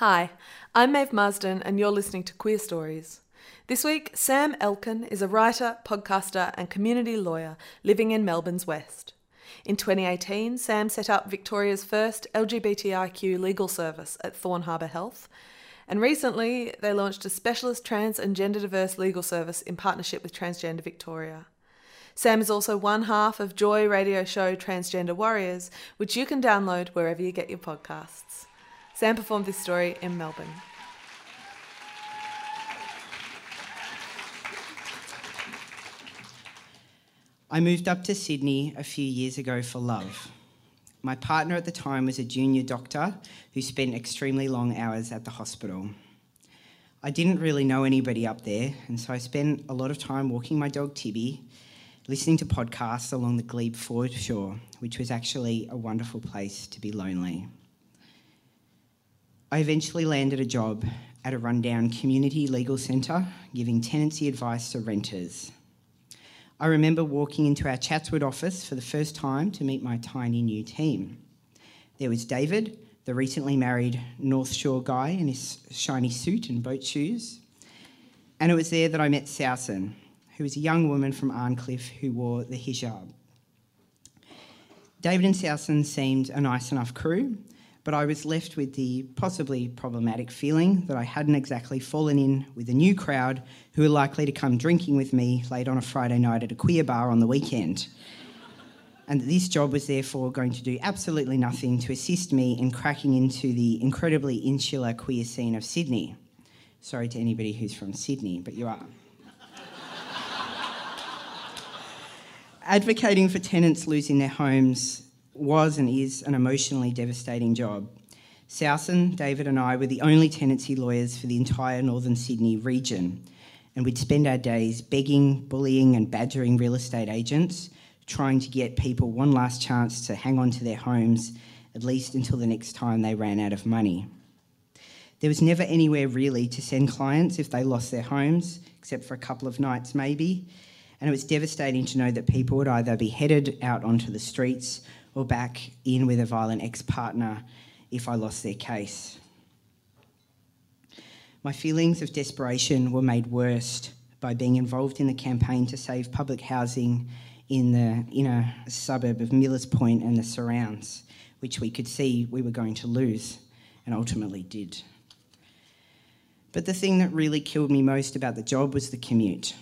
Hi, I'm Maeve Marsden, and you're listening to Queerstories. This week, Sam Elkin is a writer, podcaster, and community lawyer living in Melbourne's West. In 2018, Sam set up Victoria's first LGBTIQ legal service at Thorne Harbour Health, and recently they launched a specialist trans and gender diverse legal service in partnership with Transgender Victoria. Sam is also one half of Joy radio show Transgender Warriors, which you can download wherever you get your podcasts. Sam performed this story in Melbourne. I moved up to Sydney a few years ago for love. My partner at the time was a junior doctor who spent extremely long hours at the hospital. I didn't really know anybody up there, and so I spent a lot of time walking my dog Tibby, listening to podcasts along the Glebe foreshore, which was actually a wonderful place to be lonely. I eventually landed a job at a rundown community legal centre giving tenancy advice to renters. I remember walking into our Chatswood office for the first time to meet my tiny new team. There was David, the recently married North Shore guy in his shiny suit and boat shoes. And it was there that I met Sousen, who was a young woman from Arncliffe who wore the hijab. David and Sousen seemed a nice enough crew, but I was left with the possibly problematic feeling that I hadn't exactly fallen in with a new crowd who were likely to come drinking with me late on a Friday night at a queer bar on the weekend. and that this job was therefore going to do absolutely nothing to assist me in cracking into the incredibly insular queer scene of Sydney. Sorry to anybody who's from Sydney, but you are. Advocating for tenants losing their homes was and is an emotionally devastating job. Sousen, David, and I were the only tenancy lawyers for the entire northern Sydney region, and we'd spend our days begging, bullying, and badgering real estate agents, trying to get people one last chance to hang on to their homes, at least until the next time they ran out of money. There was never anywhere really to send clients if they lost their homes, except for a couple of nights maybe. And it was devastating to know that people would either be headed out onto the streets or back in with a violent ex partner if I lost their case. My feelings of desperation were made worse by being involved in the campaign to save public housing in the inner suburb of Millers Point and the surrounds, which we could see we were going to lose and ultimately did. But the thing that really killed me most about the job was the commute.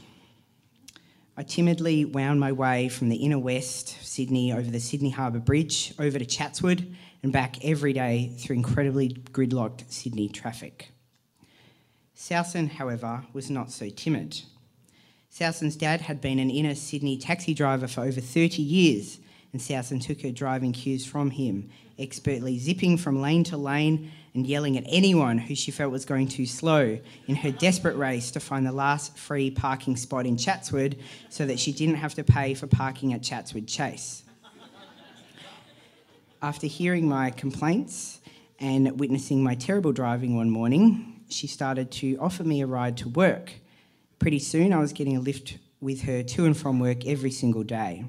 I timidly wound my way from the inner west Sydney over the Sydney Harbour Bridge over to Chatswood and back every day through incredibly gridlocked Sydney traffic. Sousen, however, was not so timid. Sousen's dad had been an inner Sydney taxi driver for over 30 years, and Sousen took her driving cues from him, expertly zipping from lane to lane and yelling at anyone who she felt was going too slow in her desperate race to find the last free parking spot in Chatswood so that she didn't have to pay for parking at Chatswood Chase. After hearing my complaints and witnessing my terrible driving one morning, she started to offer me a ride to work. Pretty soon, I was getting a lift with her to and from work every single day.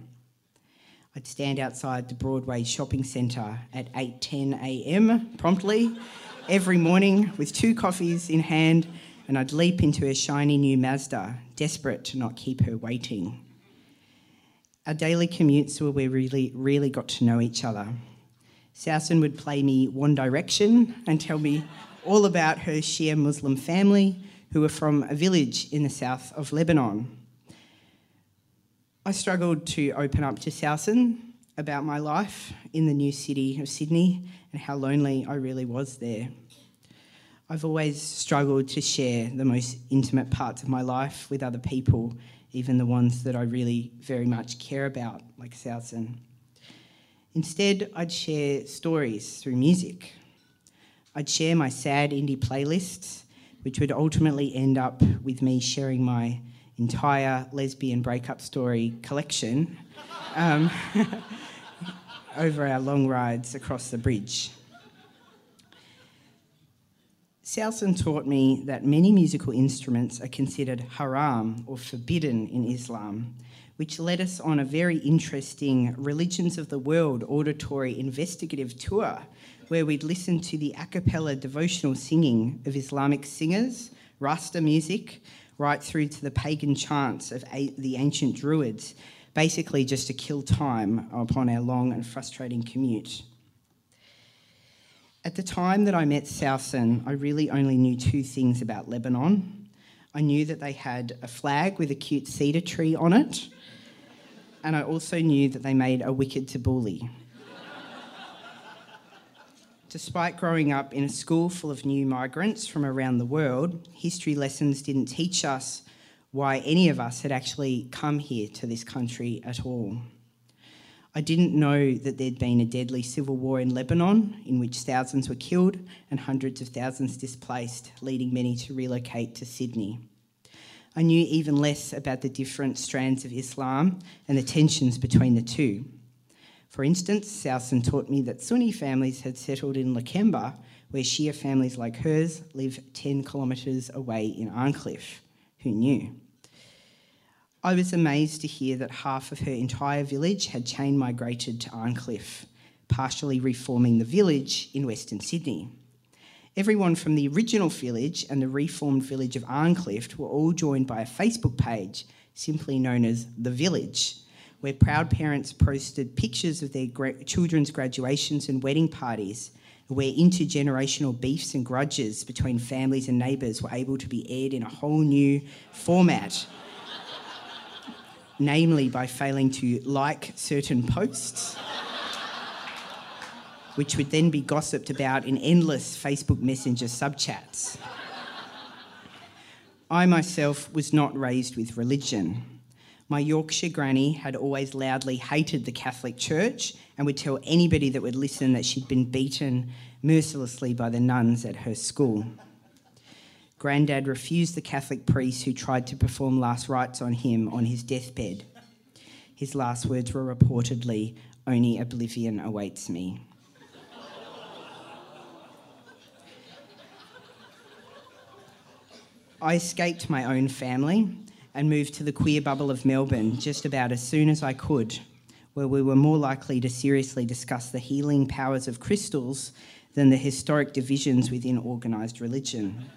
I'd stand outside the Broadway shopping centre at 8:10 a.m. promptly every morning with two coffees in hand and I'd leap into her shiny new Mazda, desperate to not keep her waiting. Our daily commutes were where we really, really got to know each other. Sousen would play me One Direction and tell me all about her Shia Muslim family who were from a village in the south of Lebanon. I struggled to open up to Sousen about my life in the new city of Sydney and how lonely I really was there. I've always struggled to share the most intimate parts of my life with other people, even the ones that I really very much care about, like Sousen. Instead, I'd share stories through music. I'd share my sad indie playlists, which would ultimately end up with me sharing my entire lesbian breakup story collection um, over our long rides across the bridge. Salson taught me that many musical instruments are considered haram or forbidden in Islam, which led us on a very interesting Religions of the World auditory investigative tour where we'd listen to the a cappella devotional singing of Islamic singers, Rasta music, right through to the pagan chants of the ancient Druids, basically just to kill time upon our long and frustrating commute. At the time that I met Salson, I really only knew two things about Lebanon. I knew that they had a flag with a cute cedar tree on it, and I also knew that they made a wicked tabbouleh. Despite growing up in a school full of new migrants from around the world, history lessons didn't teach us why any of us had actually come here to this country at all. I didn't know that there'd been a deadly civil war in Lebanon in which thousands were killed and hundreds of thousands displaced, leading many to relocate to Sydney. I knew even less about the different strands of Islam and the tensions between the two. For instance, Salson taught me that Sunni families had settled in Lakemba, where Shia families like hers live 10 kilometres away in Arncliffe. Who knew? I was amazed to hear that half of her entire village had chain migrated to Arncliffe, partially reforming the village in Western Sydney. Everyone from the original village and the reformed village of Arncliffe were all joined by a Facebook page, simply known as The Village, where proud parents posted pictures of their gra- children's graduations and wedding parties, where intergenerational beefs and grudges between families and neighbours were able to be aired in a whole new format namely by failing to like certain posts, which would then be gossiped about in endless Facebook Messenger subchats. I myself was not raised with religion. My Yorkshire granny had always loudly hated the Catholic Church and would tell anybody that would listen that she'd been beaten mercilessly by the nuns at her school. Grandad refused the Catholic priest who tried to perform last rites on him on his deathbed. His last words were reportedly, Only oblivion awaits me. I escaped my own family and moved to the queer bubble of Melbourne just about as soon as I could, where we were more likely to seriously discuss the healing powers of crystals than the historic divisions within organised religion.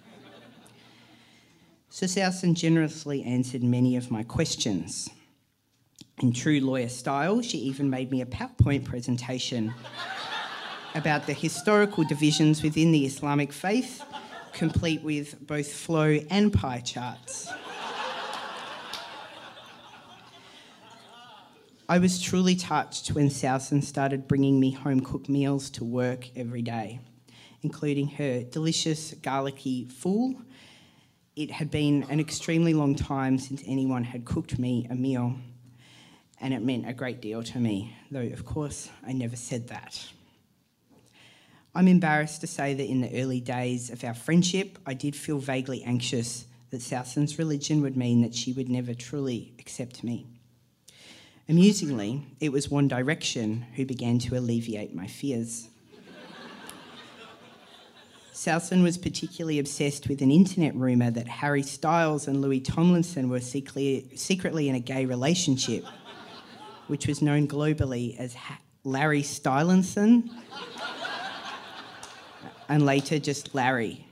Sir Salson generously answered many of my questions. In true lawyer style, she even made me a PowerPoint presentation about the historical divisions within the Islamic faith, complete with both flow and pie charts. I was truly touched when Salson started bringing me home cooked meals to work every day, including her delicious garlicky fool it had been an extremely long time since anyone had cooked me a meal, and it meant a great deal to me, though, of course, I never said that. I'm embarrassed to say that in the early days of our friendship, I did feel vaguely anxious that Salson's religion would mean that she would never truly accept me. Amusingly, it was One Direction who began to alleviate my fears. Salson was particularly obsessed with an internet rumour that Harry Styles and Louis Tomlinson were secretly, secretly in a gay relationship, which was known globally as ha- Larry Stylinson, and later just Larry.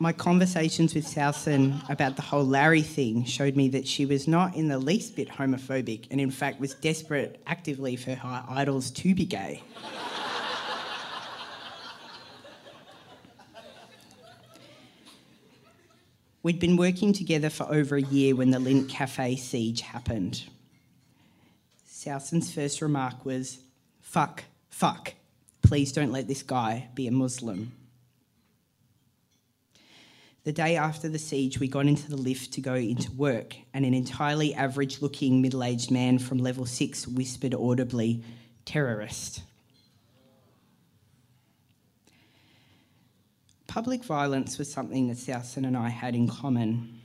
My conversations with Salson about the whole Larry thing showed me that she was not in the least bit homophobic and, in fact, was desperate actively for her idols to be gay. We'd been working together for over a year when the Lindt Cafe siege happened. Salson's first remark was, fuck, fuck, please don't let this guy be a Muslim. The day after the siege, we got into the lift to go into work, and an entirely average looking middle aged man from level six whispered audibly, Terrorist. Public violence was something that Southson and I had in common.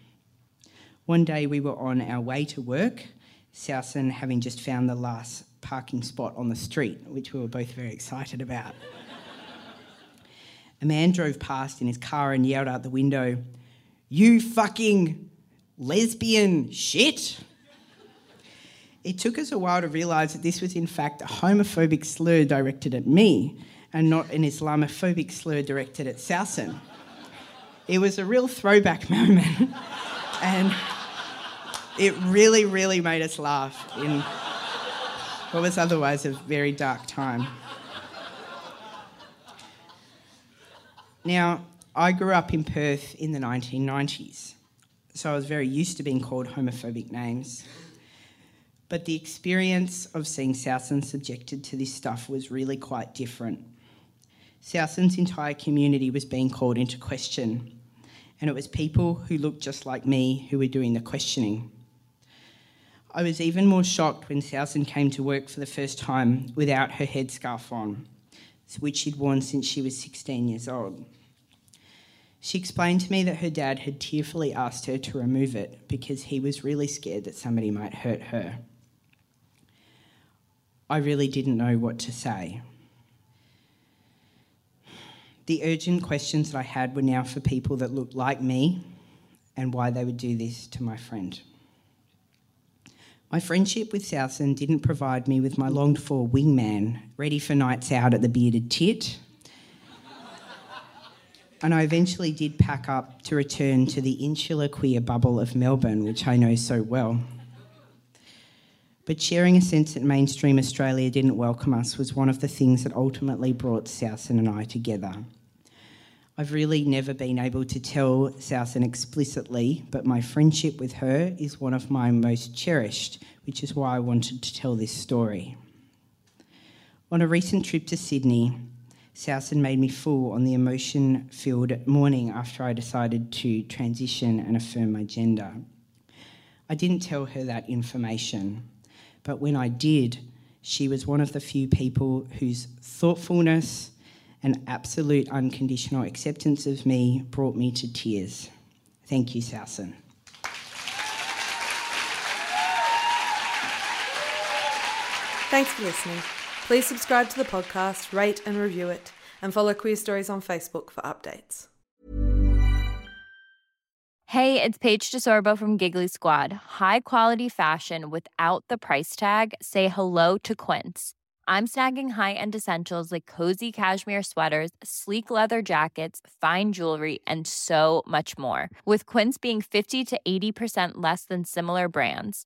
One day we were on our way to work, Southson having just found the last parking spot on the street, which we were both very excited about. A man drove past in his car and yelled out the window, You fucking lesbian shit! It took us a while to realise that this was, in fact, a homophobic slur directed at me and not an Islamophobic slur directed at Southson. It was a real throwback moment, and it really, really made us laugh in what was otherwise a very dark time. Now, I grew up in Perth in the 1990s, so I was very used to being called homophobic names. But the experience of seeing Southson subjected to this stuff was really quite different. Southson's entire community was being called into question, and it was people who looked just like me who were doing the questioning. I was even more shocked when Southson came to work for the first time without her headscarf on, which she'd worn since she was 16 years old. She explained to me that her dad had tearfully asked her to remove it because he was really scared that somebody might hurt her. I really didn't know what to say. The urgent questions that I had were now for people that looked like me and why they would do this to my friend. My friendship with Southson didn't provide me with my longed for wingman, ready for nights out at the bearded tit. And I eventually did pack up to return to the insular queer bubble of Melbourne, which I know so well. But sharing a sense that mainstream Australia didn't welcome us was one of the things that ultimately brought Southson and I together. I've really never been able to tell Southson explicitly, but my friendship with her is one of my most cherished, which is why I wanted to tell this story. On a recent trip to Sydney, Southson made me full on the emotion filled morning after I decided to transition and affirm my gender. I didn't tell her that information, but when I did, she was one of the few people whose thoughtfulness, and absolute unconditional acceptance of me brought me to tears. Thank you, Southson. Thanks for listening. Please subscribe to the podcast, rate and review it, and follow Queerstories on Facebook for updates. Hey, it's Paige DeSorbo from Giggly Squad. High quality fashion without the price tag? Say hello to Quince. I'm snagging high end essentials like cozy cashmere sweaters, sleek leather jackets, fine jewelry, and so much more. With Quince being 50 to 80% less than similar brands.